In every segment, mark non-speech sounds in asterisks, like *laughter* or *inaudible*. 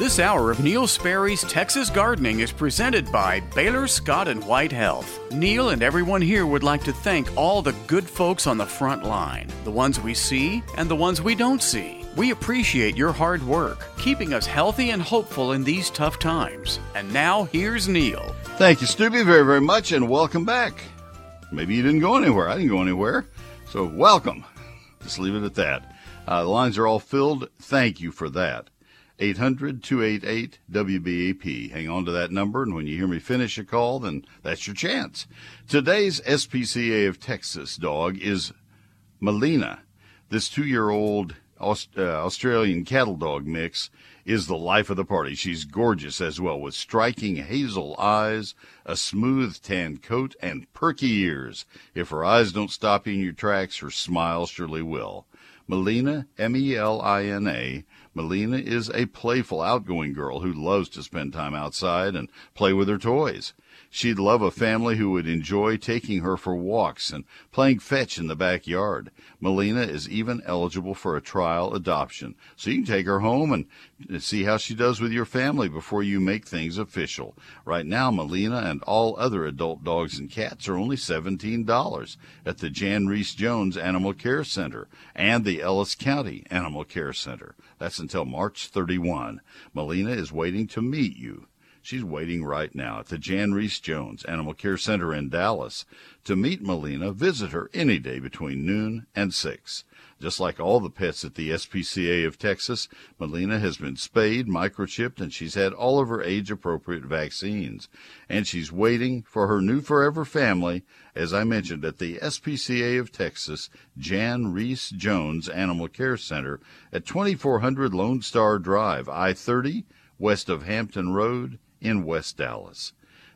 This hour of Neil Sperry's Texas Gardening is presented by Baylor Scott and White Health. Neil and everyone here would like to thank all the good folks on the front line, the ones we see and the ones we don't see. We appreciate your hard work, keeping us healthy and hopeful in these tough times. And now here's Neil. Thank you, Stubby, very, very much, and welcome back. Maybe you didn't go anywhere. I didn't go anywhere. So, welcome. Just leave it at that. Uh, the lines are all filled. Thank you for that. 800 288 WBAP. Hang on to that number, and when you hear me finish a call, then that's your chance. Today's SPCA of Texas dog is Melina. This two year old Aust- uh, Australian cattle dog mix is the life of the party. She's gorgeous as well, with striking hazel eyes, a smooth tan coat, and perky ears. If her eyes don't stop you in your tracks, her smile surely will. Melina, M E L I N A, Melina is a playful, outgoing girl who loves to spend time outside and play with her toys. She'd love a family who would enjoy taking her for walks and playing fetch in the backyard. Melina is even eligible for a trial adoption, so you can take her home and see how she does with your family before you make things official. Right now, Melina and all other adult dogs and cats are only $17 at the Jan Rees Jones Animal Care Center and the Ellis County Animal Care Center. That's until March 31. Melina is waiting to meet you. She's waiting right now at the Jan Rees Jones Animal Care Center in Dallas. To meet Melina, visit her any day between noon and 6. Just like all the pets at the SPCA of Texas, Melina has been spayed, microchipped, and she's had all of her age appropriate vaccines. And she's waiting for her new forever family, as I mentioned, at the SPCA of Texas, Jan Rees Jones Animal Care Center at 2400 Lone Star Drive, I 30, west of Hampton Road in West Dallas.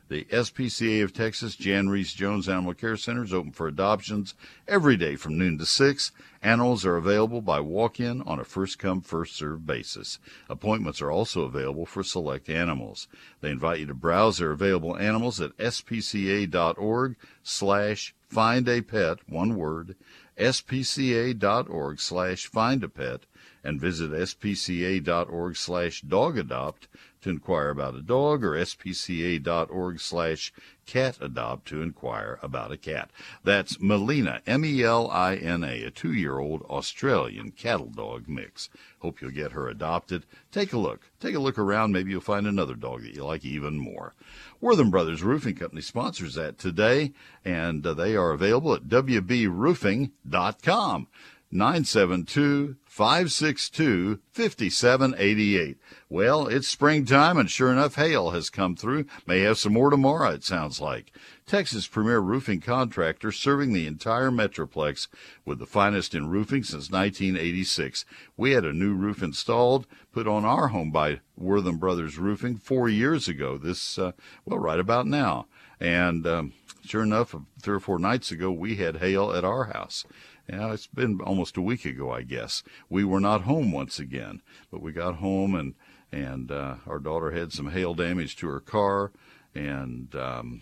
The SPCA of Texas Jan Rees Jones Animal Care Center is open for adoptions every day from noon to 6. Animals are available by walk in on a first come, first served basis. Appointments are also available for select animals. They invite you to browse their available animals at spca.org slash find a pet, one word, spca.org slash find a pet, and visit spca.org slash dog adopt to inquire about a dog or spca.org slash cat adopt to inquire about a cat. That's Melina, M-E-L-I-N-A, a two-year-old Australian cattle dog mix. Hope you'll get her adopted. Take a look. Take a look around. Maybe you'll find another dog that you like even more. Wortham Brothers Roofing Company sponsors that today, and uh, they are available at wbroofing.com. 972 562 5788. Well, it's springtime, and sure enough, hail has come through. May have some more tomorrow, it sounds like. Texas' premier roofing contractor serving the entire Metroplex with the finest in roofing since 1986. We had a new roof installed, put on our home by Wortham Brothers Roofing four years ago, this, uh, well, right about now. And um, sure enough, three or four nights ago, we had hail at our house. Yeah, it's been almost a week ago, I guess. We were not home once again, but we got home and and uh, our daughter had some hail damage to her car, and um,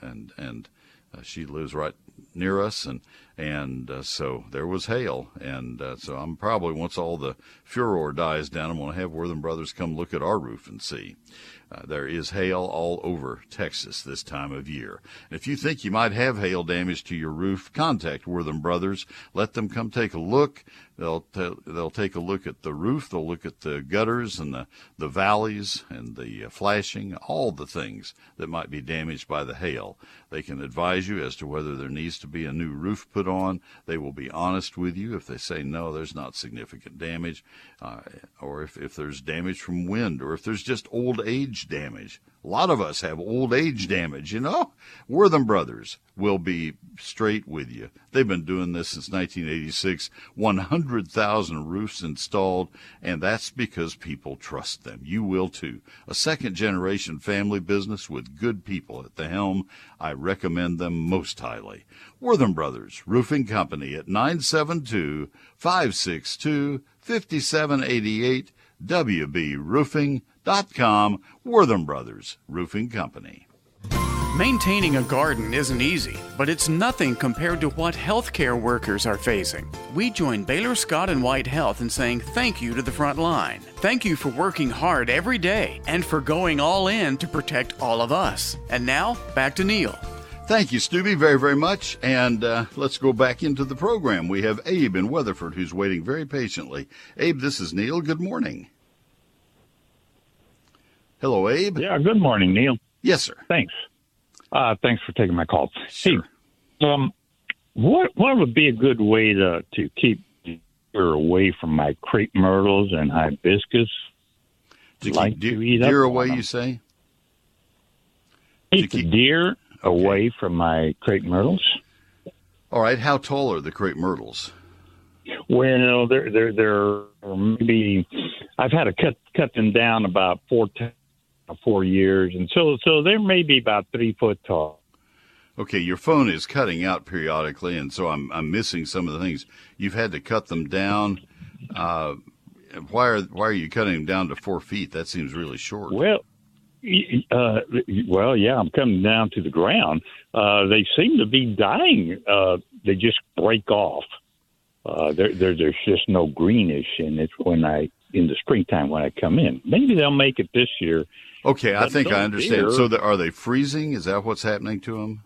and and uh, she lives right near us, and and uh, so there was hail, and uh, so I'm probably once all the furor dies down, I'm going to have Wortham Brothers come look at our roof and see. Uh, there is hail all over Texas this time of year. And if you think you might have hail damage to your roof, contact Wortham Brothers. Let them come take a look. They'll t- they'll take a look at the roof. They'll look at the gutters and the the valleys and the uh, flashing, all the things that might be damaged by the hail. They can advise you as to whether there needs to be a new roof put on. They will be honest with you if they say no, there's not significant damage, uh, or if if there's damage from wind, or if there's just old age damage. A lot of us have old age damage, you know? Wortham Brothers will be straight with you. They've been doing this since 1986, 100,000 roofs installed, and that's because people trust them. You will too. A second generation family business with good people at the helm. I recommend them most highly. Wortham Brothers Roofing Company at 972 562 5788 WB Roofing.com, Wortham Brothers Roofing Company. Maintaining a garden isn't easy, but it's nothing compared to what healthcare workers are facing. We join Baylor Scott and White Health in saying thank you to the front line. Thank you for working hard every day and for going all in to protect all of us. And now, back to Neil. Thank you, Stubby, very, very much. And uh, let's go back into the program. We have Abe in Weatherford who's waiting very patiently. Abe, this is Neil. Good morning. Hello, Abe. Yeah, good morning, Neil. Yes, sir. Thanks. Uh, thanks for taking my call. Sure. Hey, um, what what would be a good way to to keep deer away from my crepe myrtles and hibiscus? To Like keep deer, to eat deer away, you say? Keep, keep- deer away from my crepe myrtles. All right. How tall are the crepe myrtles? Well, they're they're they're maybe I've had to cut cut them down about four ti- four years, and so so they're maybe about three foot tall. Okay, your phone is cutting out periodically, and so I'm I'm missing some of the things. You've had to cut them down. Uh, why are why are you cutting them down to four feet? That seems really short. Well, uh, well, yeah, I'm coming down to the ground. Uh, they seem to be dying. Uh, they just break off. Uh, there, there, there's just no greenish in it when I in the springtime when I come in. Maybe they'll make it this year. Okay, I think I understand. deer- So, the, are they freezing? Is that what's happening to them?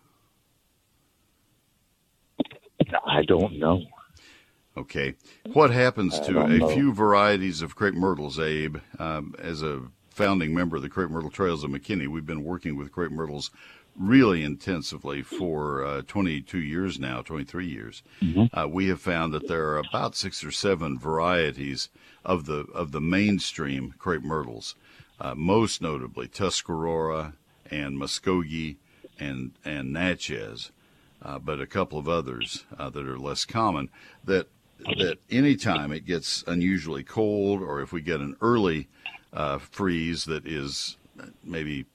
I don't know. Okay. What happens to a know. few varieties of crepe myrtles, Abe? Um, as a founding member of the Crepe Myrtle Trails of McKinney, we've been working with crepe myrtles really intensively for uh, 22 years now, 23 years. Uh, we have found that there are about six or seven varieties of the of the mainstream crepe myrtles, uh, most notably Tuscarora and Muskogee and and Natchez uh, but a couple of others uh, that are less common. That that anytime it gets unusually cold, or if we get an early uh, freeze that is maybe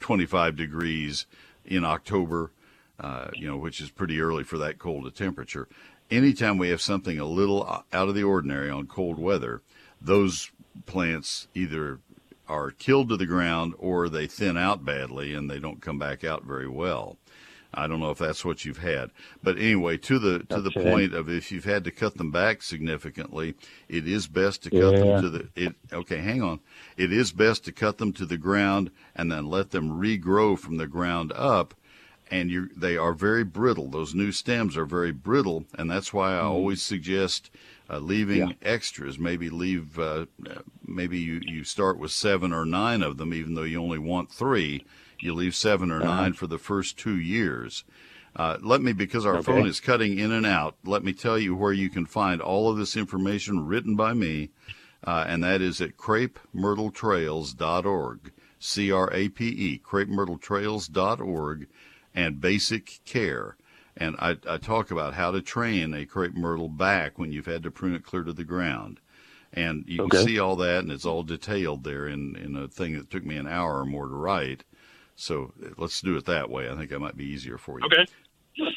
25 degrees in October, uh, you know, which is pretty early for that cold a temperature. Anytime we have something a little out of the ordinary on cold weather, those plants either are killed to the ground or they thin out badly and they don't come back out very well. I don't know if that's what you've had, but anyway, to the to the point of if you've had to cut them back significantly, it is best to cut Yeah. them to the it. Okay, hang on. It is best to cut them to the ground and then let them regrow from the ground up. And you, they are very brittle. Those new stems are very brittle, and that's why I always suggest uh, leaving Yeah. extras. Maybe leave. Uh, maybe you, you start with seven or nine of them, even though you only want three. You leave seven or nine for the first two years. Uh, let me, because our Okay. phone is cutting in and out, let me tell you where you can find all of this information written by me, uh, and that is at crepemyrtletrails.org. C R A P E, crepemyrtletrails.org, and basic care. And I, I talk about how to train a crepe myrtle back when you've had to prune it clear to the ground. And you can see all that, and it's all detailed there in, in a thing that took me an hour or more to write. So let's do it that way. I think that might be easier for you. Okay.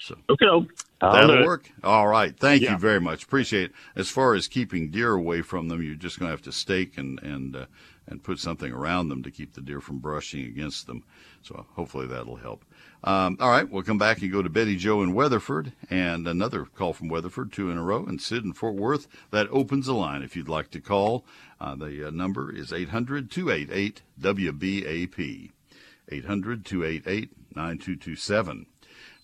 So Okay. That'll work. All right. Thank Yeah. you very much. Appreciate it. As far as keeping deer away from them, you're just going to have to stake and and uh, and put something around them to keep the deer from brushing against them. So hopefully that'll help. Um, all right, we'll come back and go to Betty Joe in Weatherford, and another call from Weatherford, two in a row, and Sid in Fort Worth. That opens the line if you'd like to call. Uh, the uh, number is 800 288 WBAP. 800 288 9227.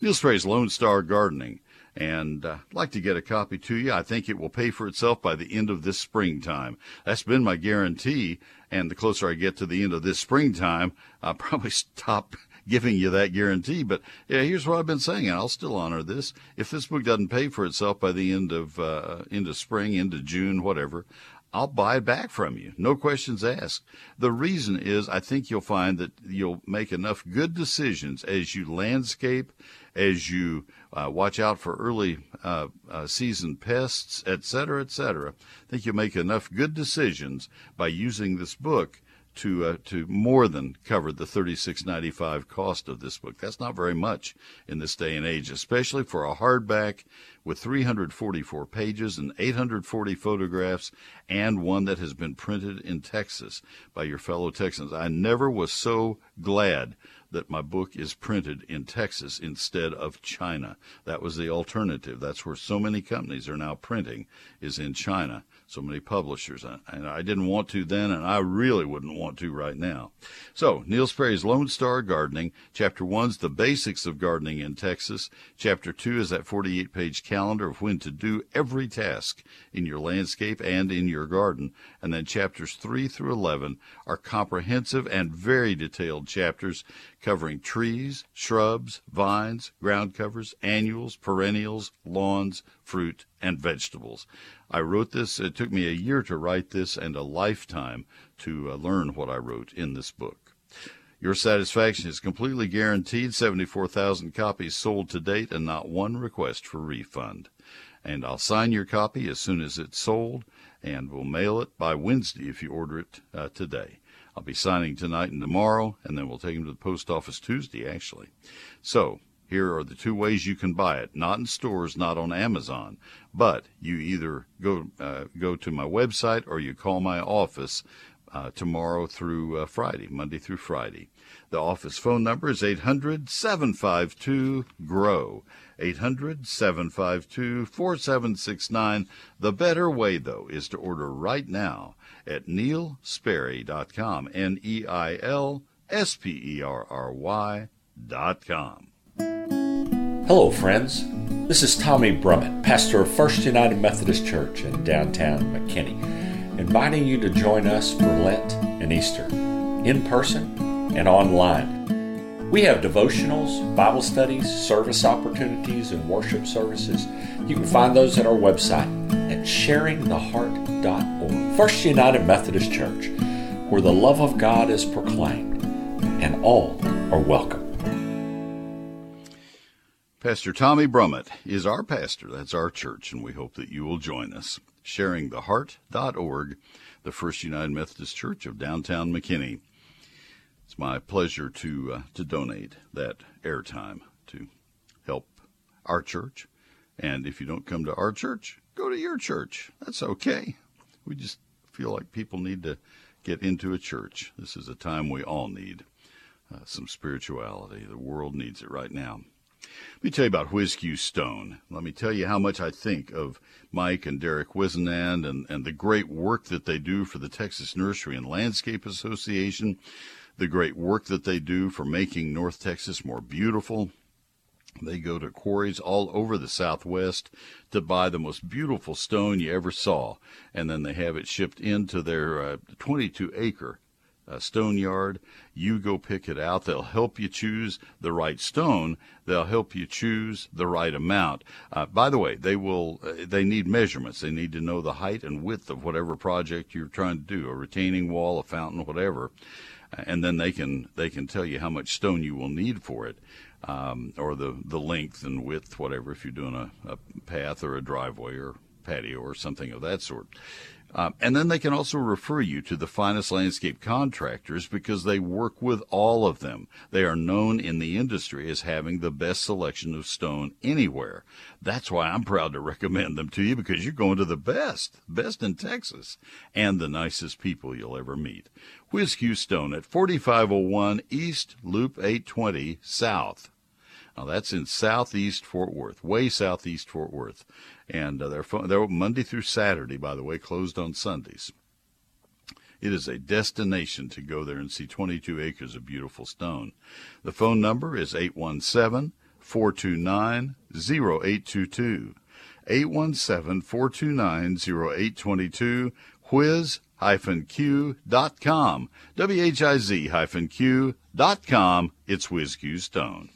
Neil Sperry's Lone Star Gardening. And uh, I'd like to get a copy to you. I think it will pay for itself by the end of this springtime. That's been my guarantee. And the closer I get to the end of this springtime, I'll *laughs* probably stop giving you that guarantee. But yeah, here's what I've been saying, and I'll still honor this. If this book doesn't pay for itself by the end of uh, end of spring, into June, whatever, I'll buy it back from you. No questions asked. The reason is I think you'll find that you'll make enough good decisions as you landscape, as you uh, watch out for early uh, uh, season pests, et cetera, et cetera. I think you'll make enough good decisions by using this book to uh, to more than cover the thirty six ninety five cost of this book. That's not very much in this day and age, especially for a hardback with 344 pages and 840 photographs, and one that has been printed in Texas by your fellow Texans. I never was so glad that my book is printed in Texas instead of China. That was the alternative. That's where so many companies are now printing is in China so many publishers. And I didn't want to then, and I really wouldn't want to right now. So, Neil Sperry's Lone Star Gardening. Chapter one's the basics of gardening in Texas. Chapter two is that 48 page calendar of when to do every task in your landscape and in your garden. And then chapters three through 11 are comprehensive and very detailed chapters covering trees, shrubs, vines, ground covers, annuals, perennials, lawns, fruit, and vegetables. I wrote this, it took me a year to write this and a lifetime to uh, learn what I wrote in this book. Your satisfaction is completely guaranteed. 74,000 copies sold to date and not one request for refund. And I'll sign your copy as soon as it's sold and we'll mail it by Wednesday if you order it uh, today. I'll be signing tonight and tomorrow, and then we'll take them to the post office Tuesday, actually. So, here are the two ways you can buy it. Not in stores, not on Amazon, but you either go uh, go to my website or you call my office uh, tomorrow through uh, Friday, Monday through Friday. The office phone number is 800 752 GROW. 800 752 4769. The better way, though, is to order right now at neilsperry.com. N E I L S P E R R Y.com. Hello, friends. This is Tommy Brummett, pastor of First United Methodist Church in downtown McKinney, inviting you to join us for Lent and Easter, in person and online. We have devotionals, Bible studies, service opportunities, and worship services. You can find those at our website at sharingtheheart.org. First United Methodist Church, where the love of God is proclaimed and all are welcome. Pastor Tommy Brummett is our pastor. That's our church, and we hope that you will join us. SharingTheHeart.org, the First United Methodist Church of downtown McKinney. It's my pleasure to uh, to donate that airtime to help our church. And if you don't come to our church, go to your church. That's okay. We just feel like people need to get into a church. This is a time we all need uh, some spirituality. The world needs it right now. Let me tell you about Whiz-Q Stone. Let me tell you how much I think of Mike and Derek Wisenand and, and the great work that they do for the Texas Nursery and Landscape Association, the great work that they do for making North Texas more beautiful. They go to quarries all over the Southwest to buy the most beautiful stone you ever saw, and then they have it shipped into their uh, 22 acre uh, stone yard. You go pick it out. They'll help you choose the right stone. They'll help you choose the right amount. Uh, by the way, they will. Uh, they need measurements. They need to know the height and width of whatever project you're trying to do, a retaining wall, a fountain, whatever. Uh, and then they can they can tell you how much stone you will need for it. Um, or the, the length and width, whatever, if you're doing a, a path or a driveway or patio or something of that sort. Um, and then they can also refer you to the finest landscape contractors because they work with all of them. They are known in the industry as having the best selection of stone anywhere. That's why I'm proud to recommend them to you because you're going to the best, best in Texas, and the nicest people you'll ever meet. Whiz-Q Stone at 4501 East Loop 820 South. Now that's in southeast Fort Worth, way southeast Fort Worth, and uh, they're they're Monday through Saturday, by the way, closed on Sundays. It is a destination to go there and see 22 acres of beautiful stone. The phone number is 817 429 0822. 817 429 0822. Whiz-Q.com. W-H-I-Z-Q.com. It's Whiz-Q Stone.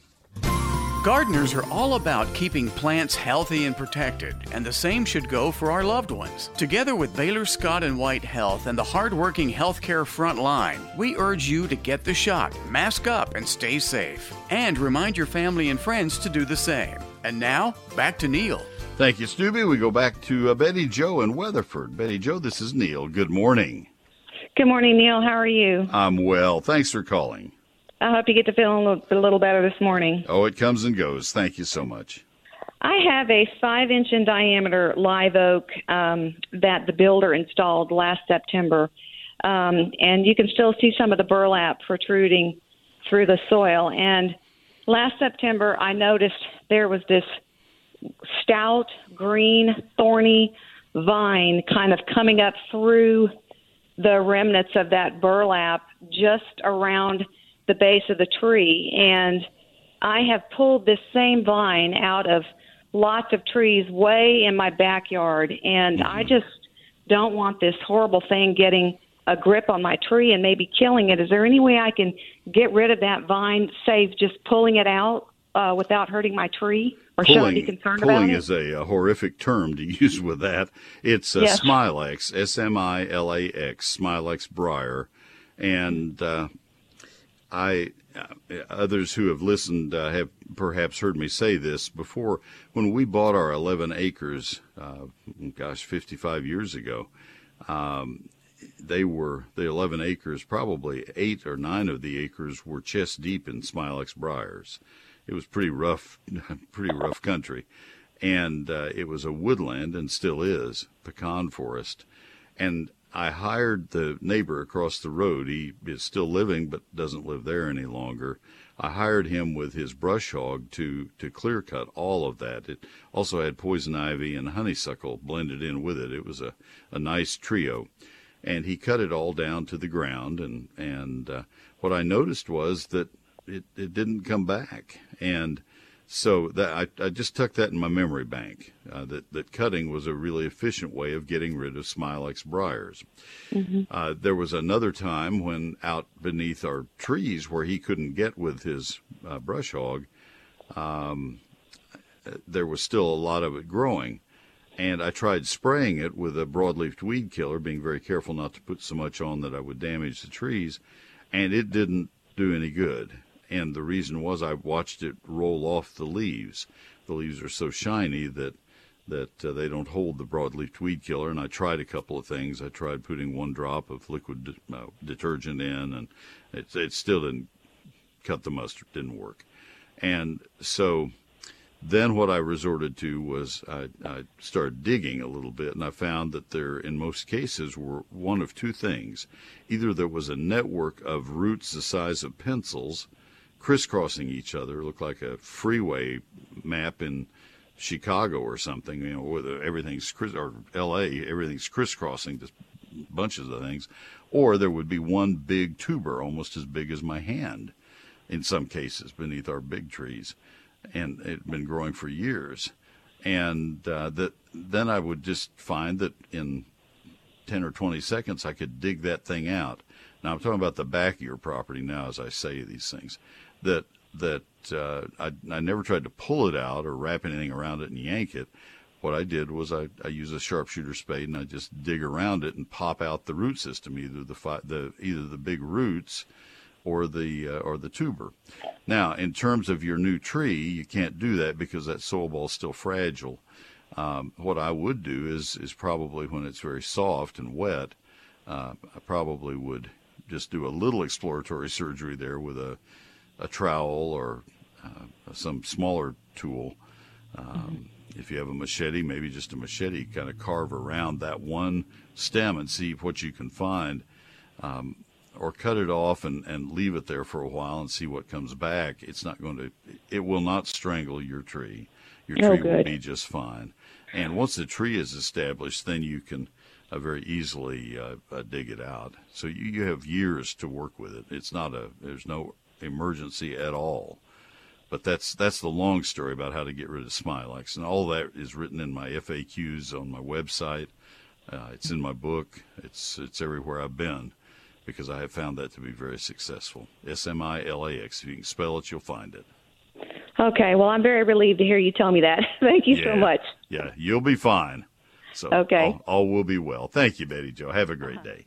Gardeners are all about keeping plants healthy and protected, and the same should go for our loved ones. Together with Baylor Scott and White Health and the hardworking healthcare front line, we urge you to get the shot, mask up, and stay safe. And remind your family and friends to do the same. And now, back to Neil. Thank you, Stubby. We go back to uh, Betty Joe in Weatherford. Betty Joe, this is Neil. Good morning. Good morning, Neil. How are you? I'm well. Thanks for calling. I hope you get to feeling a little, better this morning. Oh, it comes and goes. Thank you so much. I have a five inch in diameter live oak um, that the builder installed last September. Um, and you can still see some of the burlap protruding through the soil. And last September, I noticed there was this stout, green, thorny vine kind of coming up through the remnants of that burlap just around the base of the tree. And I have pulled this same vine out of lots of trees way in my backyard. And mm-hmm. I just don't want this horrible thing getting a grip on my tree and maybe killing it. Is there any way I can get rid of that vine, save just pulling it out uh, without hurting my tree? Or pulling, should I be concerned pulling about it? is a, a, horrific term to *laughs* use with that. It's a yes. Smilax, S M I L A X, Smilax briar, and uh, I uh, others who have listened uh, have perhaps heard me say this before. When we bought our 11 acres, uh, gosh, 55 years ago, um, they were the 11 acres, probably eight or nine of the acres were chest deep in Smilax briars. It was pretty rough, *laughs* pretty rough country, and uh, it was a woodland and still is pecan forest. And I hired the neighbor across the road. He is still living, but doesn't live there any longer. I hired him with his brush hog to to clear cut all of that. It also had poison ivy and honeysuckle blended in with it. It was a, a nice trio and he cut it all down to the ground. And and uh, what I noticed was that it it didn't come back, and so that I, I just tucked that in my memory bank. Uh, that that cutting was a really efficient way of getting rid of Smilax briars. Mm-hmm. Uh, there was another time when out beneath our trees where he couldn't get with his uh, brush hog. Um, there was still a lot of it growing, and I tried spraying it with a broadleaf weed killer, being very careful not to put so much on that I would damage the trees, and it didn't do any good. And the reason was I watched it roll off the leaves. The leaves are so shiny that that uh, they don't hold the broadleaf weed killer. And I tried a couple of things. I tried putting one drop of liquid de- uh, detergent in, and it, it still didn't cut the mustard. Didn't work. And so then what I resorted to was I, I, started digging a little bit, and I found that there, in most cases, were one of two things. Either there was a network of roots the size of pencils crisscrossing each other, looked like a freeway map in Chicago or something, you know, where everything's, or L.A., everything's crisscrossing just bunches of things. Or there would be one big tuber, almost as big as my hand, in some cases, beneath our big trees and it had been growing for years. And uh, that then I would just find that in 10 or 20 seconds I could dig that thing out. Now I'm talking about the back of your property now as I say these things. That that uh, I, I never tried to pull it out or wrap anything around it and yank it. What I did was I, I use a sharpshooter spade and I just dig around it and pop out the root system, either the the either the big roots or the uh, or the tuber. Now, in terms of your new tree, you can't do that because that soil ball is still fragile. Um, what I would do is is probably when it's very soft and wet, uh, I probably would just do a little exploratory surgery there with a a trowel or uh, some smaller tool. Um, mm-hmm. If you have a machete, maybe just a machete, kind of carve around that one stem and see what you can find. Um, or cut it off and, and leave it there for a while and see what comes back, it's not going to, it will not strangle your tree. Your oh, tree will be just fine. And once the tree is established, then you can uh, very easily uh, uh, dig it out. So you, you have years to work with it. It's not a, there's no emergency at all. But that's that's the long story about how to get rid of Smilax, and all that is written in my FAQs on my website. Uh, it's in my book. It's it's everywhere I've been because I have found that to be very successful. S M I L A X. If you can spell it, you'll find it. Okay. Well, I'm very relieved to hear you tell me that. *laughs* Thank you yeah, so much. Yeah, you'll be fine. So okay. all, all, will be well. Thank you, Betty Jo. Have a great day.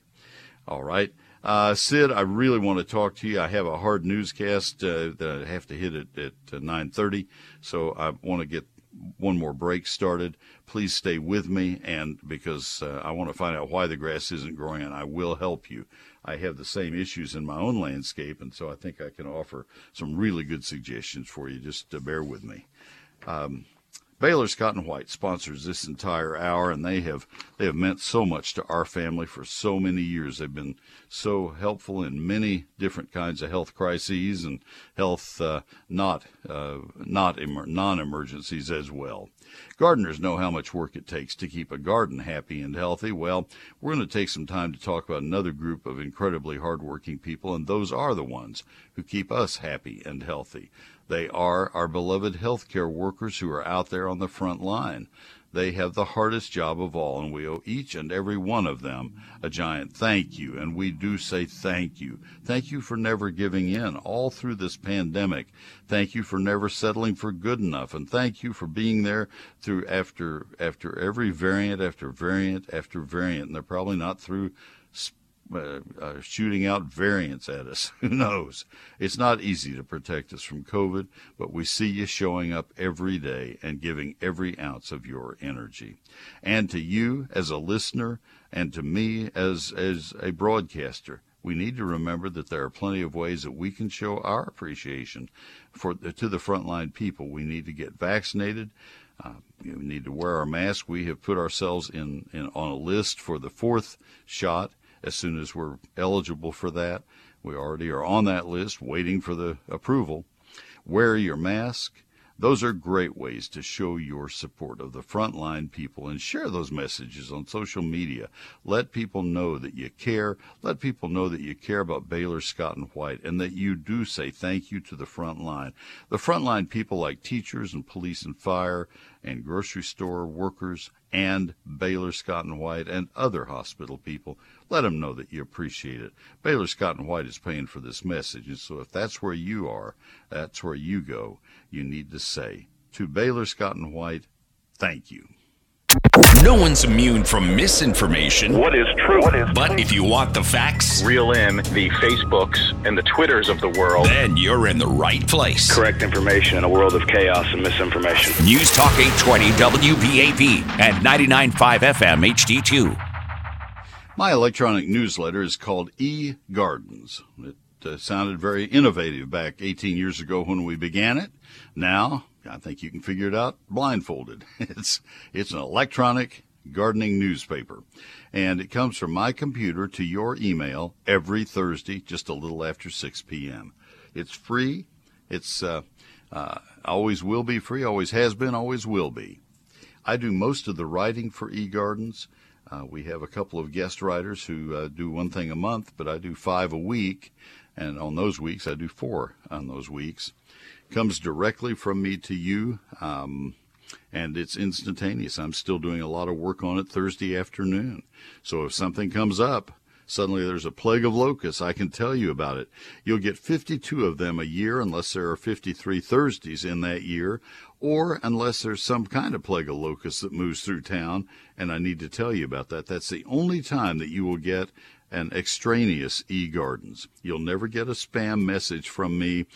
All right. Uh, Sid, I really want to talk to you. I have a hard newscast uh, that I have to hit at, at 9:30, uh, so I want to get one more break started. Please stay with me, and because uh, I want to find out why the grass isn't growing, and I will help you. I have the same issues in my own landscape, and so I think I can offer some really good suggestions for you. Just to bear with me. Um, Baylor Scott and White sponsors this entire hour, and they have they have meant so much to our family for so many years. They've been so helpful in many different kinds of health crises and health uh, not uh, not emer- non-emergencies as well. Gardeners know how much work it takes to keep a garden happy and healthy. Well, we're going to take some time to talk about another group of incredibly hardworking people, and those are the ones who keep us happy and healthy. They are our beloved healthcare workers who are out there on the front line. They have the hardest job of all, and we owe each and every one of them a giant thank you. And we do say thank you. Thank you for never giving in all through this pandemic. Thank you for never settling for good enough. And thank you for being there through after after every variant after variant after variant. And they're probably not through uh, uh, shooting out variants at us. *laughs* Who knows? It's not easy to protect us from COVID, but we see you showing up every day and giving every ounce of your energy. And to you as a listener, and to me as as a broadcaster, we need to remember that there are plenty of ways that we can show our appreciation for to the frontline people. We need to get vaccinated. Uh, we need to wear our mask. We have put ourselves in, in on a list for the fourth shot as soon as we're eligible for that. We already are on that list waiting for the approval. Wear your mask. Those are great ways to show your support of the frontline people and share those messages on social media. Let people know that you care. Let people know that you care about Baylor, Scott, and White and that you do say thank you to the front line. The frontline people like teachers and police and fire and grocery store workers and Baylor, Scott, and White and other hospital people let them know that you appreciate it. Baylor Scott and White is paying for this message, and so if that's where you are, that's where you go. You need to say to Baylor Scott and White, thank you. No one's immune from misinformation. What is true? What is but if you want the facts, reel in the Facebooks and the Twitters of the world, then you're in the right place. Correct information in a world of chaos and misinformation. News Talk 820 WBAP and 99.5 FM HD2. My electronic newsletter is called E Gardens. It uh, sounded very innovative back 18 years ago when we began it. Now, I think you can figure it out blindfolded. *laughs* It's it's an electronic gardening newspaper, and it comes from my computer to your email every Thursday, just a little after 6 p.m. It's free. It's uh, uh, always will be free. Always has been. Always will be. I do most of the writing for E Gardens. Uh, we have a couple of guest writers who uh, do one thing a month, but I do five a week. And on those weeks, I do four on those weeks. Comes directly from me to you, um, and it's instantaneous. I'm still doing a lot of work on it Thursday afternoon. So if something comes up, suddenly there's a plague of locusts, I can tell you about it. You'll get 52 of them a year unless there are 53 Thursdays in that year, or unless there's some kind of plague of locusts that moves through town, and I need to tell you about that. That's the only time that you will get an extraneous e-gardens. You'll never get a spam message from me.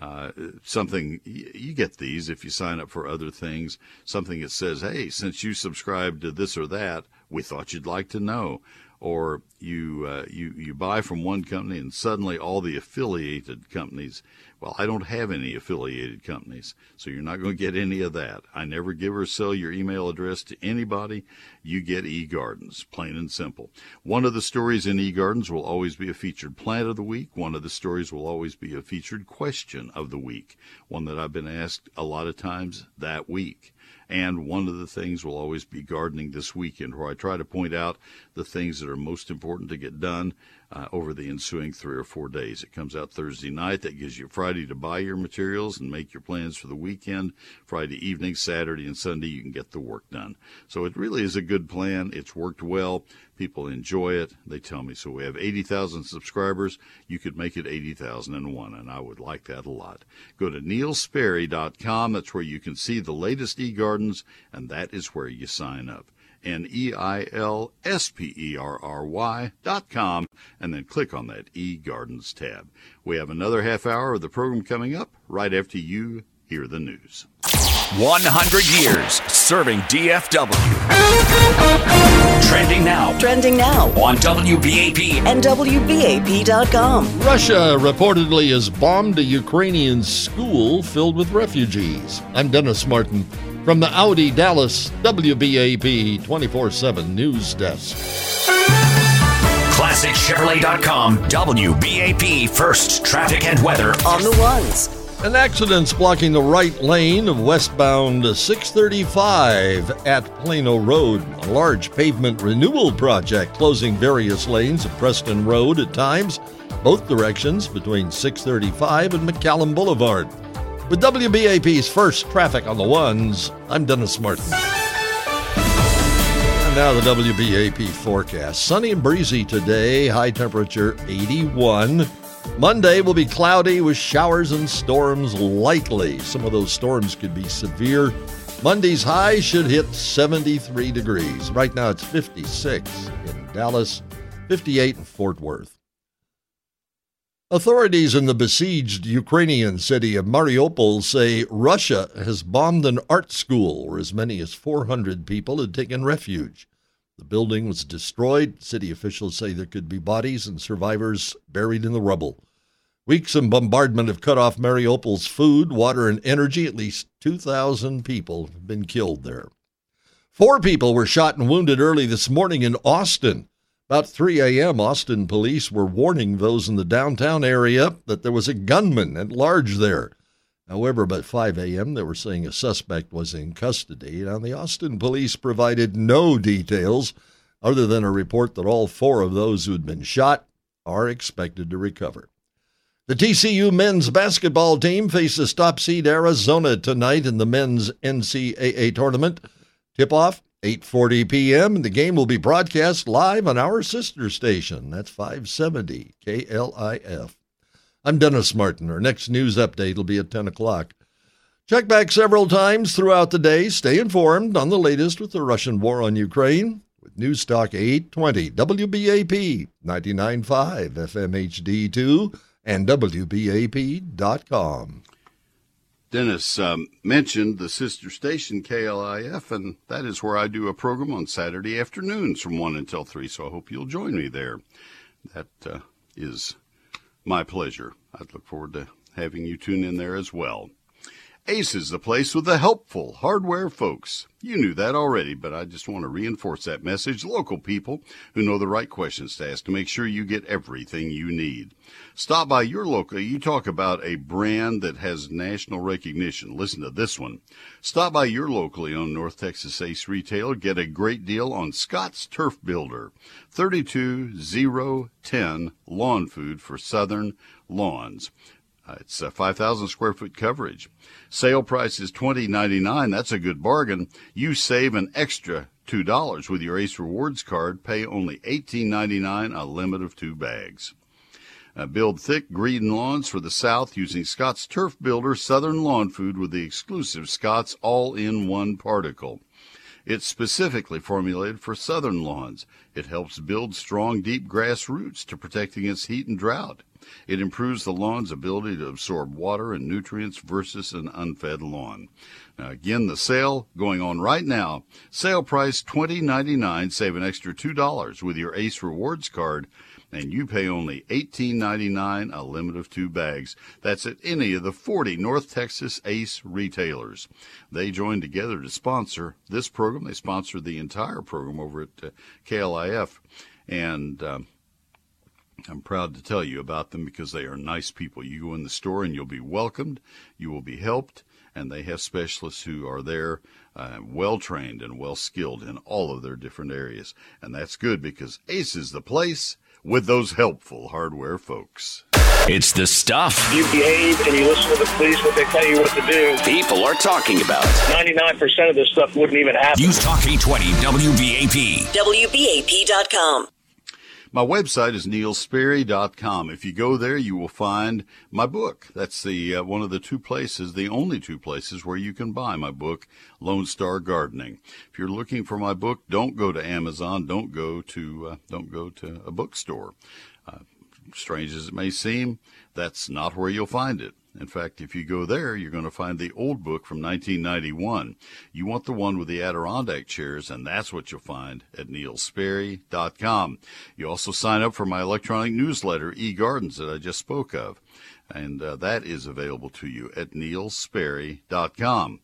Uh, something you get these if you sign up for other things. Something that says, "Hey, since you subscribe to this or that, we thought you'd like to know." Or you uh, you you buy from one company and suddenly all the affiliated companies well i don't have any affiliated companies so you're not going to get any of that. I never give or sell your email address to anybody. You get eGardens plain and simple. One of the stories in eGardens will always be a featured plant of the week. One of the stories will always be a featured question of the week. One that i've been asked a lot of times that week and one of the things will always be gardening this weekend, where I try to point out the things that are most important to get done uh, over the ensuing three or four days. It comes out Thursday night. That gives you Friday to buy your materials and make your plans for the weekend. Friday evening, Saturday, and Sunday, you can get the work done. So it really is a good plan. It's worked well. People enjoy it. They tell me so. We have 80,000 subscribers. You could make it 80,001, and I would like that a lot. Go to neilsperry.com. That's where you can see the latest e-gardens, and that is where you sign up. N-E-I-L-S-P-E-R-R-Y dot com, and then click on that e-gardens tab. We have another half hour of the program coming up right after you hear the news. 100 years serving DFW. Trending now Trending now on WBAP. and WBAP.com. Russia reportedly has bombed a Ukrainian school filled with refugees. I'm Dennis Martin from the Audi Dallas WBAP 24 7 News Desk. ClassicChevrolet.com. WBAP first traffic and weather. On the ones. An accident's blocking the right lane of westbound 635 at Plano Road. A large pavement renewal project closing various lanes of Preston Road at times, both directions between 635 and McCallum Boulevard. With WBAP's first traffic on the ones, I'm Dennis Martin. And now the WBAP forecast. Sunny and breezy today, high temperature 81. Monday will be cloudy with showers and storms likely. Some of those storms could be severe. Monday's high should hit 73 degrees. Right now it's 56 in Dallas, 58 in Fort Worth. Authorities in the besieged Ukrainian city of Mariupol say Russia has bombed an art school where as many as 400 people had taken refuge. The building was destroyed. City officials say there could be bodies and survivors buried in the rubble. Weeks of bombardment have cut off Mariupol's food, water, and energy. At least 2,000 people have been killed there. Four people were shot and wounded early this morning in Austin. About 3 a.m., Austin police were warning those in the downtown area that there was a gunman at large there. However, by 5 a.m., they were saying a suspect was in custody. Now, the Austin police provided no details other than a report that all four of those who had been shot are expected to recover. The TCU men's basketball team faces top seed Arizona tonight in the men's NCAA tournament. Tip off 8:40 p.m. and the game will be broadcast live on our sister station. That's 570 KLIF. I'm Dennis Martin. Our next news update will be at 10 o'clock. Check back several times throughout the day. Stay informed on the latest with the Russian war on Ukraine with News Talk 820 WBAP 99.5 FM HD2 and WBAP.com. Dennis um, mentioned the sister station KLIF, and that is where I do a program on Saturday afternoons from 1 until 3, so I hope you'll join me there. That uh, is my pleasure. I'd look forward to having you tune in there as well. Ace is the place with the helpful hardware folks. You knew that already, but I just want to reinforce that message. Local people who know the right questions to ask to make sure you get everything you need. Stop by your local. You talk about a brand that has national recognition. Listen to this one. Stop by your locally owned North Texas Ace retailer. Get a great deal on Scotts Turf Builder. 32010 lawn food for southern lawns. Uh, it's a 5,000 square foot coverage. Sale price is $20.99. That's a good bargain. You save an extra $2 with your Ace Rewards card. Pay only $18.99, a limit of two bags. Uh, build thick green lawns for the South using Scotts Turf Builder Southern Lawn Food with the exclusive Scotts All in One Particle. It's specifically formulated for southern lawns. It helps build strong, deep grass roots to protect against heat and drought. It improves the lawn's ability to absorb water and nutrients versus an unfed lawn. Now, again, the sale going on right now. Sale price $20.99. Save an extra $2 with your Ace Rewards card and you pay only $18.99 a limit of two bags. That's at any of the 40 North Texas Ace retailers. They joined together to sponsor this program. They sponsored the entire program over at uh, KLIF, and um, I'm proud to tell you about them because they are nice people. You go in the store and you'll be welcomed, you will be helped, and they have specialists who are there, uh, well trained and well skilled in all of their different areas. And that's good because Ace is the place with those helpful hardware folks. It's the stuff You behave and you listen to the police, what they tell you what to do. people are talking about. 99% of this stuff wouldn't even happen. News Talk 820 WBAP. WBAP.com. My website is neilsperry.com. If you go there, you will find my book. That's the uh, one of the two places, the only two places where you can buy my book, Lone Star Gardening. If you're looking for my book, don't go to Amazon. Don't go to uh, don't go to a bookstore. Uh, strange as it may seem, that's not where you'll find it. In fact, if you go there, you're going to find the old book from 1991. You want the one with the Adirondack chairs, and that's what you'll find at neilsperry.com. You also sign up for my electronic newsletter, eGardens, that I just spoke of, and uh, that is available to you at neilsperry.com.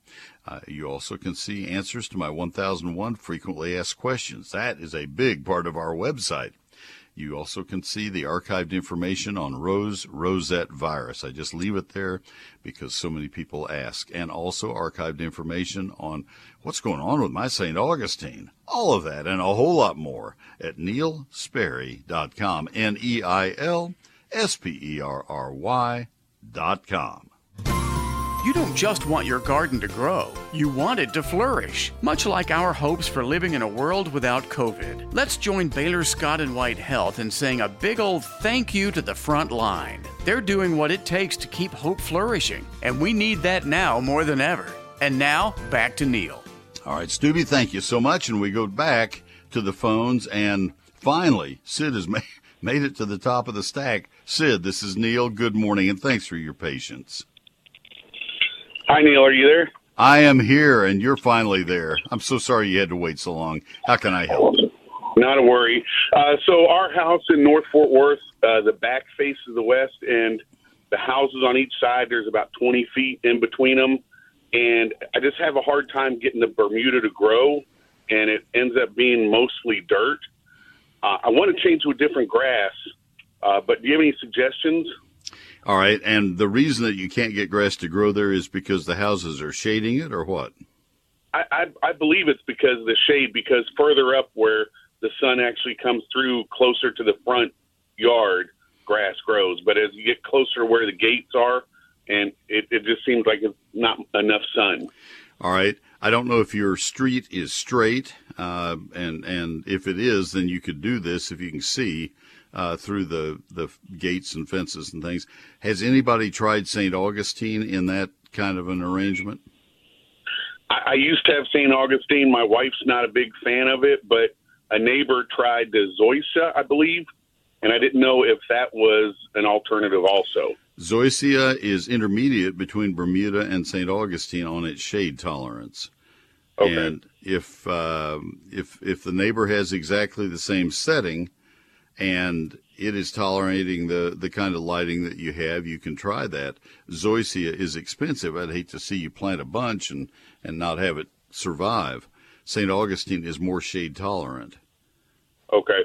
Uh, you also can see answers to my 1001 frequently asked questions. That is a big part of our website. You also can see the archived information on rose rosette virus. I just leave it there because so many people ask. And also archived information on what's going on with my St. Augustine. All of that and a whole lot more at neilsperry.com. N E I L S P E R R Y dot com. You don't just want your garden to grow, you want it to flourish, much like our hopes for living in a world without COVID. Let's join Baylor Scott and White Health in saying a big old thank you to the front line. They're doing what it takes to keep hope flourishing, and we need that now more than ever. And now, back to Neil. All right, Stubby, thank you so much. And we go back to the phones, and finally, Sid has made, *laughs* made it to the top of the stack. Sid, this is Neil. Good morning, and thanks for your patience. Hi, Neil. Are you there? I am here, and you're finally there. I'm so sorry you had to wait so long. How can I help? Not a worry. Uh, so our house in North Fort Worth, uh, the back faces the west, and the houses on each side. There's about 20 feet in between them, and I just have a hard time getting the Bermuda to grow, and it ends up being mostly dirt. Uh, I want to change to a different grass, uh, but do you have any suggestions? All right, and the reason that you can't get grass to grow there is because the houses are shading it, or what? I, I, I believe it's because of the shade. Because further up, where the sun actually comes through, closer to the front yard, grass grows. But as you get closer to where the gates are, and it, it just seems like it's not enough sun. All right. I don't know if your street is straight, uh, and and if it is, then you could do this if you can see uh, through the the gates and fences and things. Has anybody tried St. Augustine in that kind of an arrangement? I, I used to have St. Augustine. My wife's not a big fan of it, but a neighbor tried the Zoysia, I believe, and I didn't know if that was an alternative also. Zoysia is intermediate between Bermuda and St. Augustine on its shade tolerance. Okay. And if uh, if if the neighbor has exactly the same setting, and it is tolerating the the kind of lighting that you have, you can try that. Zoysia is expensive. I'd hate to see you plant a bunch and and not have it survive. St. Augustine is more shade tolerant. Okay.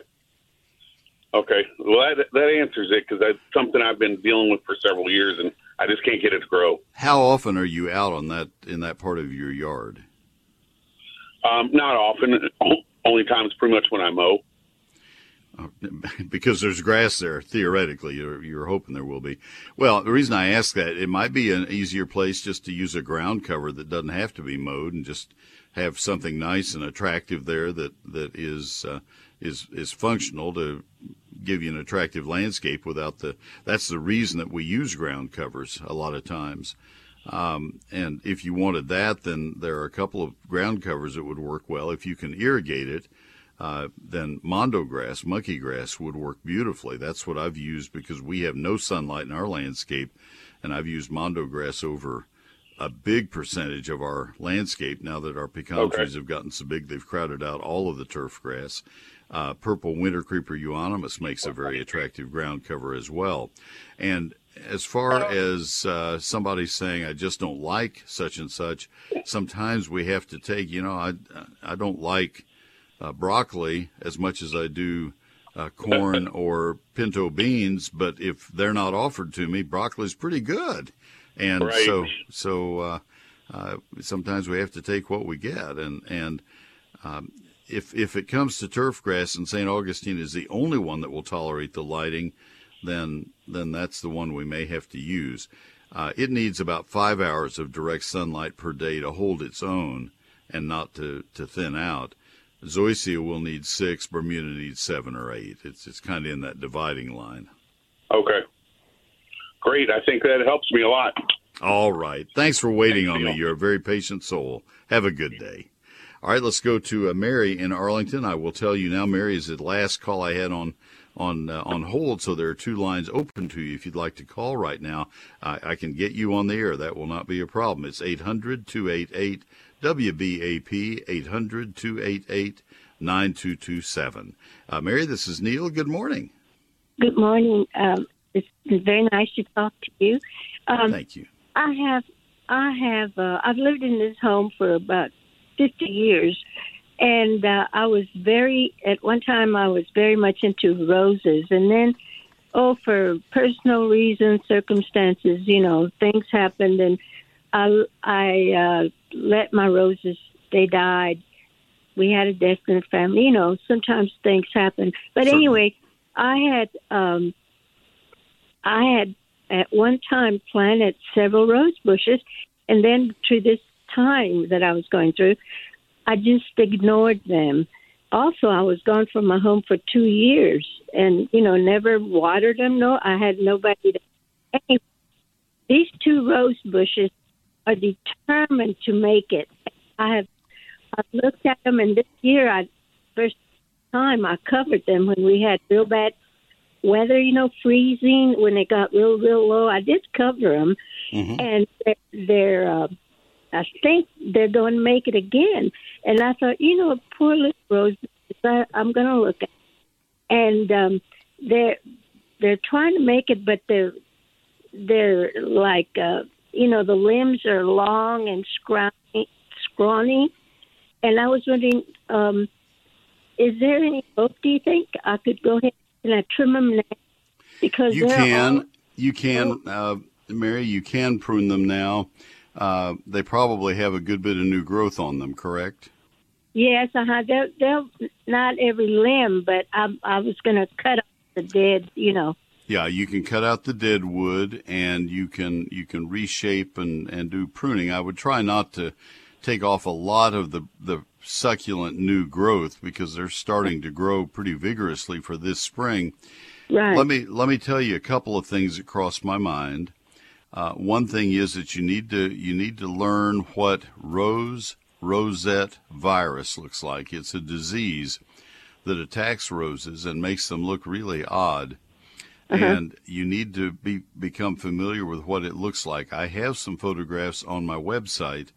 Okay. Well, that that answers it because that's something I've been dealing with for several years, and I just can't get it to grow. How often are you out on that in that part of your yard? Um, not often. Only times pretty much when I mow. *laughs* because there's grass there. Theoretically, you're, you're hoping there will be. Well, the reason I ask that it might be an easier place just to use a ground cover that doesn't have to be mowed and just have something nice and attractive there that that is uh, is is functional to give you an attractive landscape without the. That's the reason that we use ground covers a lot of times. Um, and if you wanted that, then there are a couple of ground covers that would work well. If you can irrigate it, uh, then mondo grass, monkey grass would work beautifully. That's what I've used because we have no sunlight in our landscape, and I've used mondo grass over a big percentage of our landscape now that our pecan Okay. trees have gotten so big they've crowded out all of the turf grass. Uh, purple winter creeper euonymus makes a very attractive ground cover as well. And as far as uh, somebody saying I just don't like such and such, sometimes we have to take. You know, I I don't like uh, broccoli as much as I do uh, corn *laughs* or pinto beans, but if they're not offered to me, broccoli's pretty good. And Right. so so uh, uh, sometimes we have to take what we get. And and um, if if it comes to turf grass and St. Augustine is the only one that will tolerate the lighting, then then that's the one we may have to use. Uh, it needs about five hours of direct sunlight per day to hold its own and not to, to thin out. Zoysia will need six, Bermuda needs seven or eight. It's it's kind of in that dividing line. Okay. Great. I think that helps me a lot. All right. Thanks for waiting Thanks, on me. You're a very patient soul. Have a good day. All right, let's go to uh, Mary in Arlington. I will tell you now, Mary is the last call I had on on uh, on hold, so there are two lines open to you if you'd like to call right now. I, I can get you on the air. That will not be a problem. It's 800 288 WBAP 800 288 9227. Uh, Mary, this is Neil. Good morning. Good morning. Um, it's very nice to talk to you. Um, Thank you. I have, I have, uh, I've lived in this home for about fifty years, and uh, I was very. At one time, I was very much into roses, and then, oh, for personal reasons, circumstances, you know, things happened, and I, I uh, let my roses. They died. We had a death in the family. You know, sometimes things happen. But Certainly. anyway, I had um, I had at one time planted several rose bushes, and then to this time that I was going through, I just ignored them. Also, I was gone from my home for two years, and you know, never watered them. No, I had nobody to. Anyway, these two rose bushes are determined to make it. I have I looked at them, and this year, I first time I covered them when we had real bad weather, you know, freezing when it got real, real low. I did cover them, and they're, they're uh, I think they're going to make it again. And I thought, you know, poor little rose, I, I'm going to look at, and um, they're they're trying to make it, but they're they're like, uh, you know, the limbs are long and scrawny, scrawny. And I was wondering, um, is there any hope? Do you think I could go ahead and I trim them now? Because You can, all- you can, uh, Mary, you can prune them now. Uh, they probably have a good bit of new growth on them, correct? Yes, uh-huh. They'll, they'll not every limb, but I, I was going to cut off the dead, you know. Yeah, you can cut out the dead wood and you can you can reshape and, and do pruning. I would try not to take off a lot of the, the succulent new growth because they're starting to grow pretty vigorously for this spring. Right. Let me let me tell you a couple of things that crossed my mind. Uh, one thing is that you need to you need to learn what rose rosette virus looks like. It's a disease that attacks roses and makes them look really odd. And you need to be become familiar with what it looks like. I have some photographs on my website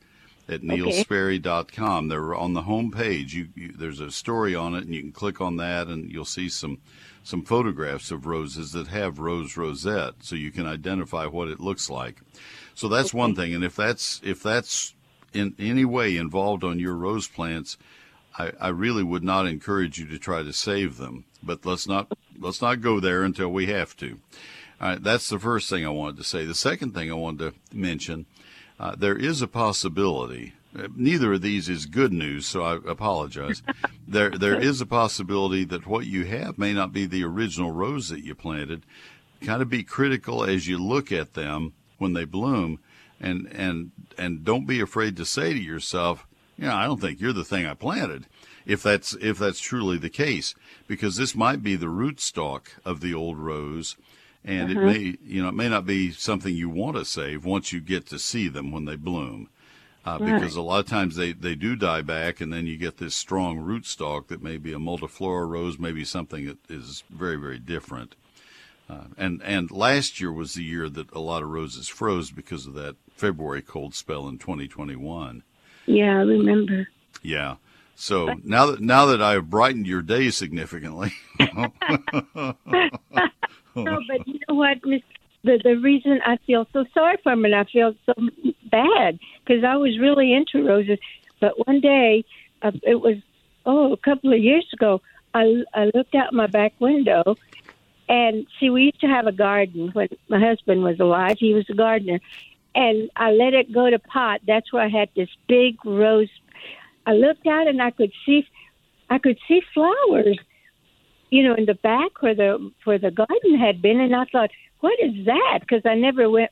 at neilsperry.com. They're on the home page. You, you, there's a story on it, and you can click on that, and you'll see some some photographs of roses that have rose rosette, so you can identify what it looks like. So that's one thing. And if that's if that's in any way involved on your rose plants, I, I really would not encourage you to try to save them. But let's not let's not go there until we have to. All right, that's the first thing I wanted to say. The second thing I wanted to mention, uh, there is a possibility. Neither of these is good news, so I apologize. *laughs* there, there is a possibility that what you have may not be the original rose that you planted. Kind of be critical as you look at them when they bloom, and and and don't be afraid to say to yourself, you know, I don't think you're the thing I planted. If that's if that's truly the case, because this might be the rootstock of the old rose, and it mm-hmm. may you know it may not be something you want to save once you get to see them when they bloom. Uh, because a lot of times they, they do die back, and then you get this strong root rootstock that may be a multiflora rose, maybe something that is very, very different. Uh, and and last year was the year that a lot of roses froze because of that February cold spell in 2021. Yeah, I remember. Yeah. So now that now that I've brightened your day significantly, *laughs* *laughs* No, but you know what, Miss? The the reason I feel so sorry for him and I feel so bad because I was really into roses, but one day, uh, it was oh a couple of years ago. I I looked out my back window, and see we used to have a garden when my husband was alive. He was a gardener, and I let it go to pot. That's where I had this big rose. I looked out and I could see, I could see flowers you know, in the back where the where the garden had been, and I thought, what is that? Because I never went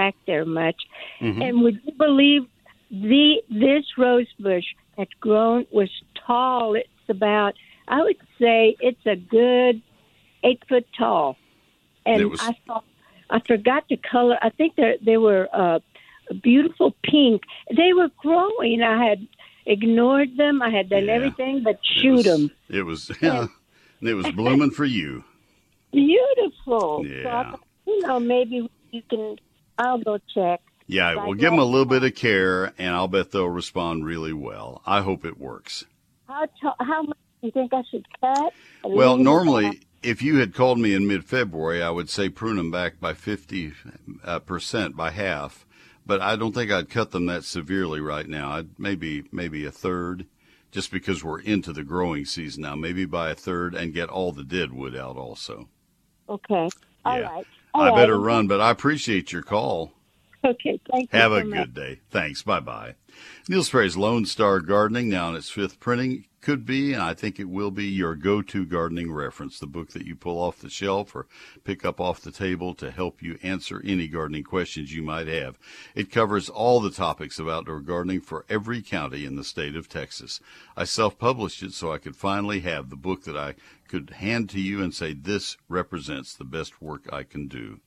back there much. And would you believe the this rose bush had grown was tall? It's about I would say it's a good eight foot tall, and was- I thought I forgot the color. I think they they were uh, beautiful pink. They were growing. I had ignored them. I had done Yeah. everything but it shoot was, them. It was yeah, and *laughs* it was blooming for you. beautiful. So Yeah. thought, you know, maybe you can. I'll go check. Yeah, we'll give them a little bit of care, and I'll bet they'll respond really well. I hope it works. How t- how much do you think I should cut? Well, normally, if you had called me in mid-February, I would say prune them back by 50 uh, percent, by half. But I don't think I'd cut them that severely right now. I'd maybe maybe a third, just because we're into the growing season now. Maybe by a third, and get all the dead wood out also. Okay. All Yeah. right. All I right. better run, but I appreciate your call. Okay. Thank you. Have a good day. Thanks. Bye bye. Neil Sperry's Lone Star Gardening, now in its fifth printing, could be, and I think it will be, your go to gardening reference. The book that you pull off the shelf or pick up off the table to help you answer any gardening questions you might have. It covers all the topics of outdoor gardening for every county in the state of Texas. I self published it so I could finally have the book that I could hand to you and say, This represents the best work I can do.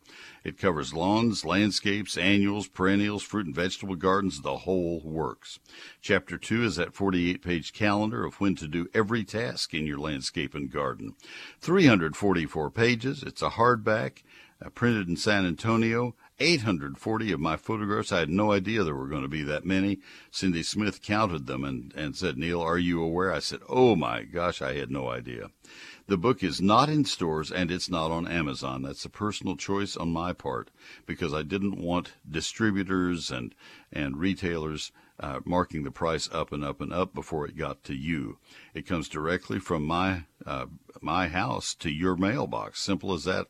It covers lawns, landscapes, annuals, perennials, fruit and vegetable gardens, the whole works. Chapter 2 is that 48 page calendar of when to do every task in your landscape and garden. 344 pages. It's a hardback, uh, printed in San Antonio. 840 of my photographs. I had no idea there were going to be that many. Cindy Smith counted them and, and said, Neil, are you aware? I said, Oh my gosh, I had no idea. The book is not in stores and it's not on Amazon. That's a personal choice on my part because I didn't want distributors and, and retailers uh, marking the price up and up and up before it got to you. It comes directly from my uh, my house to your mailbox. Simple as that.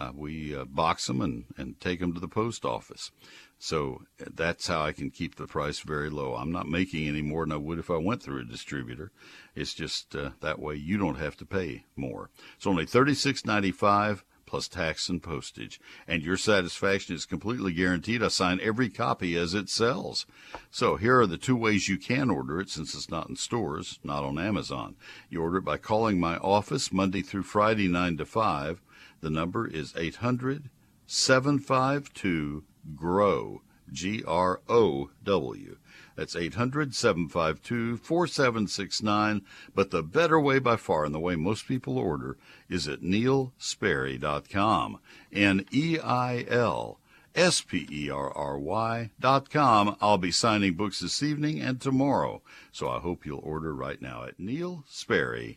Uh, we uh, box them and, and take them to the post office. So that's how I can keep the price very low. I'm not making any more than I would if I went through a distributor. It's just uh, that way you don't have to pay more. It's only $36.95 plus tax and postage. And your satisfaction is completely guaranteed. I sign every copy as it sells. So here are the two ways you can order it since it's not in stores, not on Amazon. You order it by calling my office Monday through Friday, 9 to 5. The number is 800 752 GROW. G R O W. That's 800 752 4769. But the better way by far, and the way most people order, is at neilsperry.com. N E I L S P E R R Y dot com. I'll be signing books this evening and tomorrow. So I hope you'll order right now at neilsperry.com.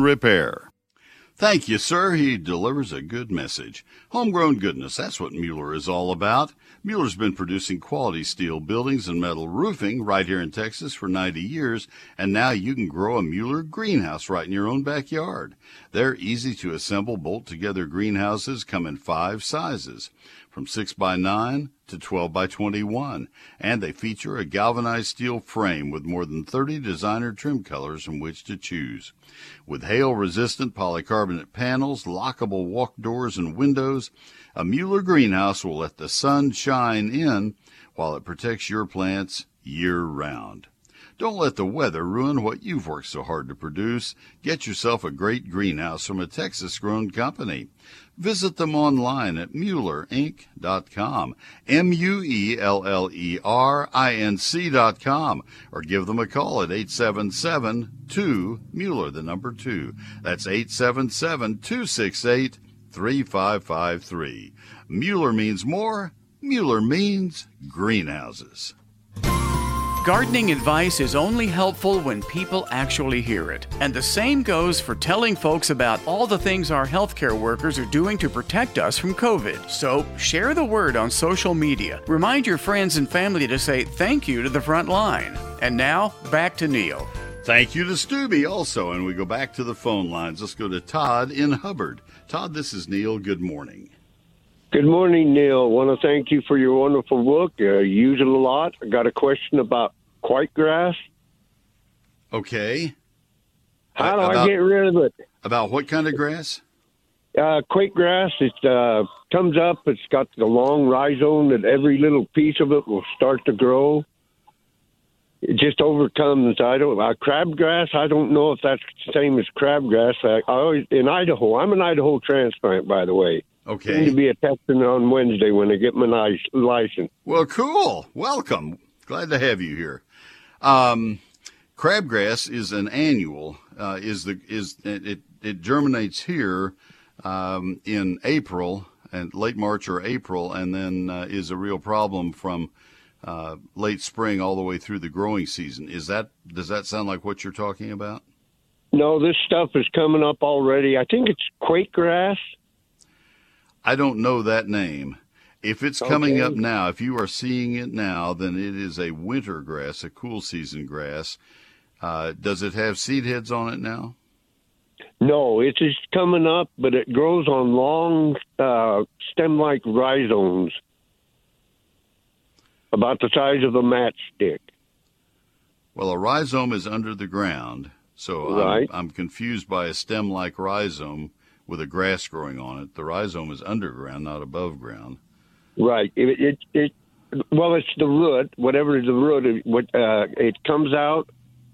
Repair. Thank you, sir. He delivers a good message. Homegrown goodness, that's what Mueller is all about. Mueller's been producing quality steel buildings and metal roofing right here in Texas for 90 years, and now you can grow a Mueller greenhouse right in your own backyard. Their easy to assemble, bolt together greenhouses come in five sizes from 6 by 9 to 12 by 21, and they feature a galvanized steel frame with more than 30 designer trim colors from which to choose. With hail resistant polycarbonate panels, lockable walk doors, and windows, a Mueller greenhouse will let the sun shine in while it protects your plants year round. Don't let the weather ruin what you've worked so hard to produce. Get yourself a great greenhouse from a Texas grown company. Visit them online at MuellerInc.com, M U E L L E R I N C.com, or give them a call at 877 2 Mueller, the number 2. That's 877 268 3553. Mueller means more. Mueller means greenhouses. Gardening advice is only helpful when people actually hear it. And the same goes for telling folks about all the things our healthcare workers are doing to protect us from COVID. So share the word on social media. Remind your friends and family to say thank you to the front line. And now, back to Neil. Thank you to Stubby also. And we go back to the phone lines. Let's go to Todd in Hubbard. Todd, this is Neil. Good morning. Good morning, Neil. I want to thank you for your wonderful book. Uh, use it a lot. I got a question about white grass. Okay. How do About- I get rid of it? About what kind of grass? Uh, quack grass, it uh, comes up. It's got the long rhizome that every little piece of it will start to grow. It just overcomes. I don't uh, crabgrass. I don't know if that's the same as crabgrass. I, I always in Idaho. I'm an Idaho transplant, by the way. Okay. Going to be a Texan on Wednesday when I get my license. Well, cool. Welcome. Glad to have you here. Um, crabgrass is an annual. Uh, is the is it it germinates here um, in April and late March or April, and then uh, is a real problem from uh, late spring all the way through the growing season. Is that does that sound like what you're talking about? No, this stuff is coming up already. I think it's quack grass. I don't know that name. If it's coming up now, if you are seeing it now, then it is a winter grass, a cool season grass. Uh, does it have seed heads on it now? No, it's just coming up, but it grows on long uh, stem-like rhizomes, about the size of a matchstick. Well, a rhizome is under the ground, so Right. I'm, I'm confused by a stem-like rhizome with a grass growing on it. The rhizome is underground, not above ground. Right. It, it, it well, it's the root. Whatever is the root, it, what uh, it comes out,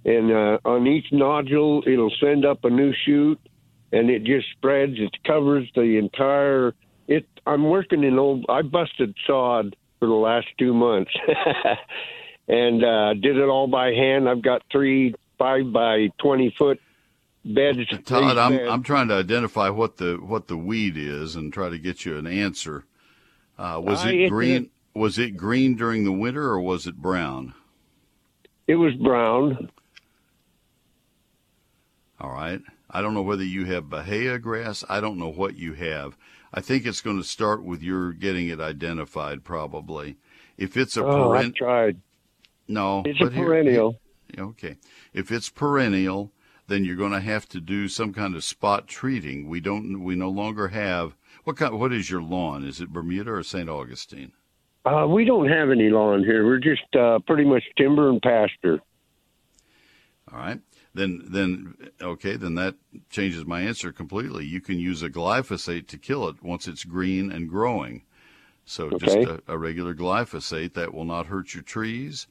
and uh, on each nodule, it'll send up a new shoot, and it just spreads. It covers the entire. It. I'm working in old. I busted sod for the last two months, *laughs* and uh, did it all by hand. I've got three five by twenty foot beds. Todd, I'm beds. I'm trying to identify what the what the weed is and try to get you an answer. Uh, was Uh, it green? Was it green during the winter or was it brown? It was brown. All right. I don't know whether you have Bahia grass. I don't know what you have. I think it's going to start with your getting it identified, probably. If it's a oh, peren- I've tried. no, It's a perennial. here- okay. If it's perennial, then you're going to have to do some kind of spot treating. We don't. We no longer have. What kind? What is your lawn? Is it Bermuda or St. Augustine? Uh, we don't have any lawn here. We're just uh, pretty much timber and pasture. All right. Then, then, okay, then that changes my answer completely. You can use a glyphosate to kill it once it's green and growing. So just a, a regular glyphosate that will not hurt your trees.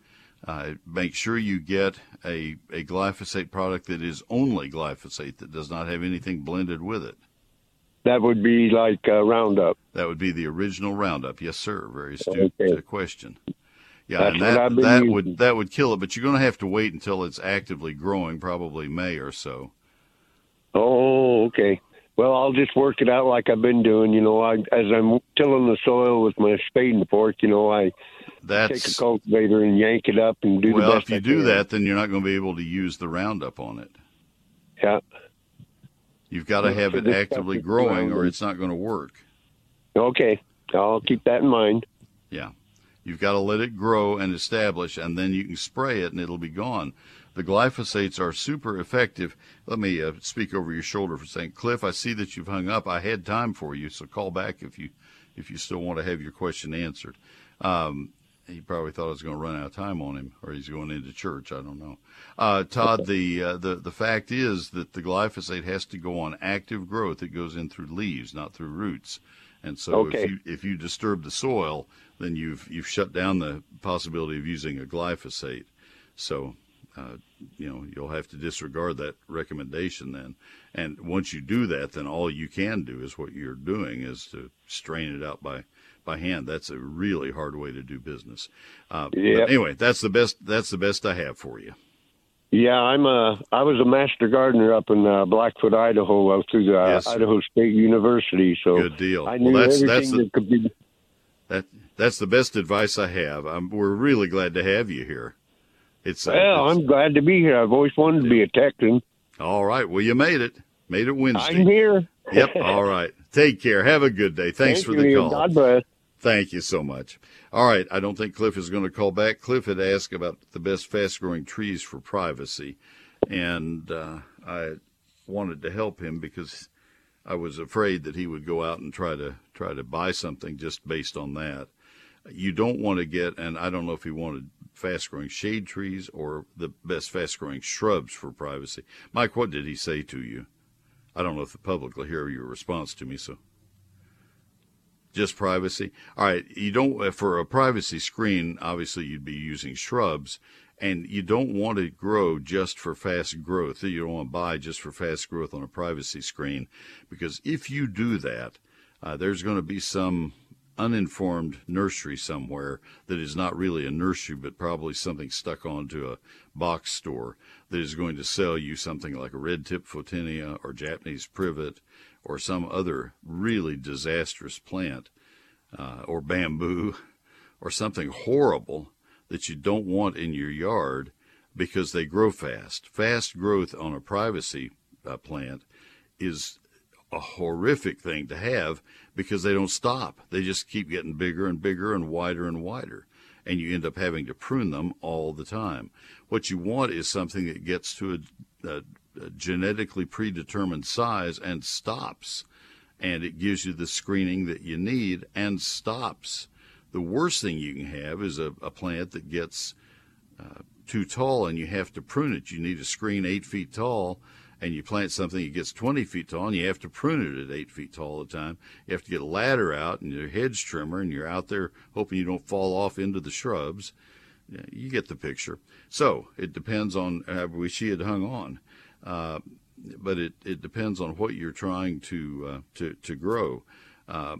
Uh, make sure you get a, a glyphosate product that is only glyphosate that does not have anything blended with it. That would be like uh, Roundup. That would be the original Roundup. Yes, sir. Very astute Okay. uh, question. Yeah, That's and that that using. would that would kill it, but you're going to have to wait until it's actively growing, probably May or so. Oh, okay. Well, I'll just work it out like I've been doing. You know, I as I'm tilling the soil with my spade and fork, you know, I take a That's cultivator and yank it up and do the well, if you I do can. that, then you're not going to be able to use the Roundup on it. Yeah. You've got to have it actively growing, or it's not going to work. Okay. I'll keep that in mind. Yeah. You've got to let it grow and establish, and then you can spray it and it'll be gone. The glyphosates are super effective. Let me uh, speak over your shoulder for a second. Cliff, I see that you've hung up. I had time for you, so call back if you if you still want to have your question answered. Um, he probably thought I was going to run out of time on him, or he's going into church. I don't know. Uh, Todd, the uh, the the fact is that the glyphosate has to go on active growth. It goes in through leaves, not through roots. And so Okay. if you if you disturb the soil, then you've you've shut down the possibility of using a glyphosate. So, uh, you know, you'll have to disregard that recommendation then. And once you do that, then all you can do is what you're doing is to strain it out by by hand. That's a really hard way to do business. Uh, Yep. anyway, that's the best. That's the best I have for you. Yeah, I'm a. I was a master gardener up in uh, Blackfoot, Idaho, uh, through the Yes. Idaho State University. So Good deal. I Well, knew that's- everything that's the- that could be. That that's the best advice I have. I'm, we're really glad to have you here. It's uh, Well, it's- I'm glad to be here. I've always wanted to be a Texan. all right. Well, you made it. Made it Wednesday. I'm here. Yep. *laughs* All right. Take care. Have a good day. Thanks Thank for the Neil. call. God bless. Thank you so much. All right. I don't think Cliff is going to call back. Cliff had asked about the best fast growing trees for privacy. And uh, I wanted to help him because I was afraid that he would go out and try to try to buy something just based on that. You don't want to get, and I don't know if he wanted fast growing shade trees or the best fast growing shrubs for privacy. Mike, what did he say to you? I don't know if the public will hear your response to me, so just privacy. All right, you don't uh, for a privacy screen. Obviously, you'd be using shrubs, and you don't want to grow just for fast growth. You don't want to buy just for fast growth on a privacy screen, because if you do that, uh, there's going to be some uninformed nursery somewhere that is not really a nursery, but probably something stuck onto a box store that is going to sell you something like a red tip photinia or Japanese privet or some other really disastrous plant uh, or bamboo *laughs* or something horrible that you don't want in your yard because they grow fast. Fast growth on a privacy uh, plant is a horrific thing to have because they don't stop. They just keep getting bigger and bigger and wider and wider. And you end up having to prune them all the time. What you want is something that gets to a, a, a genetically predetermined size and stops. And it gives you the screening that you need and stops. The worst thing you can have is a, a plant that gets uh, too tall and you have to prune it. You need a screen eight feet tall and you plant something that gets 20 feet tall and you have to prune it at 8 feet tall all the time. You have to get a ladder out and your hedge trimmer and you're out there hoping you don't fall off into the shrubs. You get the picture. So it depends on, wish she had hung on. Uh, but it, it depends on what you're trying to, uh, to, to grow, uh,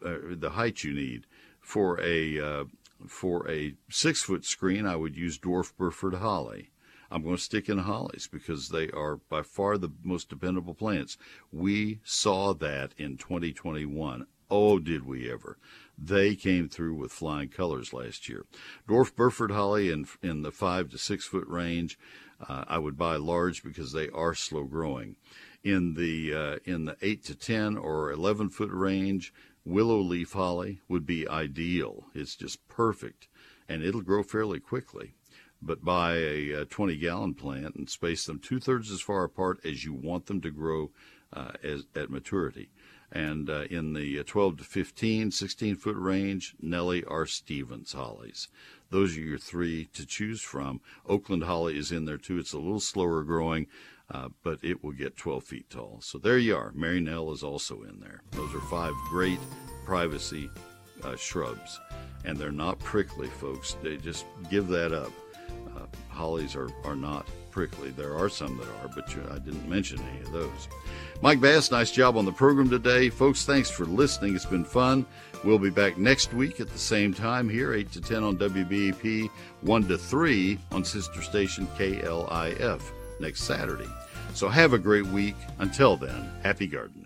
the height you need. For a, uh, for a six foot screen, I would use dwarf Burford holly. I'm going to stick in hollies because they are by far the most dependable plants. We saw that in 2021. Oh, did we ever? They came through with flying colors last year. Dwarf Burford holly in, in the five to six foot range. Uh, I would buy large because they are slow growing. In the uh, in the eight to ten or eleven foot range, willow leaf holly would be ideal. It's just perfect, and it'll grow fairly quickly but buy a, a 20 gallon plant and space them two thirds as far apart as you want them to grow uh, as, at maturity. And uh, in the uh, 12 to 15, 16 foot range, Nellie R. Stevens hollies. Those are your three to choose from. Oakland holly is in there too. It's a little slower growing, uh, but it will get 12 feet tall. So there you are. Mary Nell is also in there. Those are five great privacy uh, shrubs. And they're not prickly, folks. They just give that up uh, hollies are, are not prickly. There are some that are, but you, I didn't mention any of those. Mike Bass, nice job on the program today. Folks, thanks for listening. It's been fun. We'll be back next week at the same time here, 8 to 10 on WBAP, 1 to 3 on sister station KLIF next Saturday. So have a great week. Until then, happy gardening.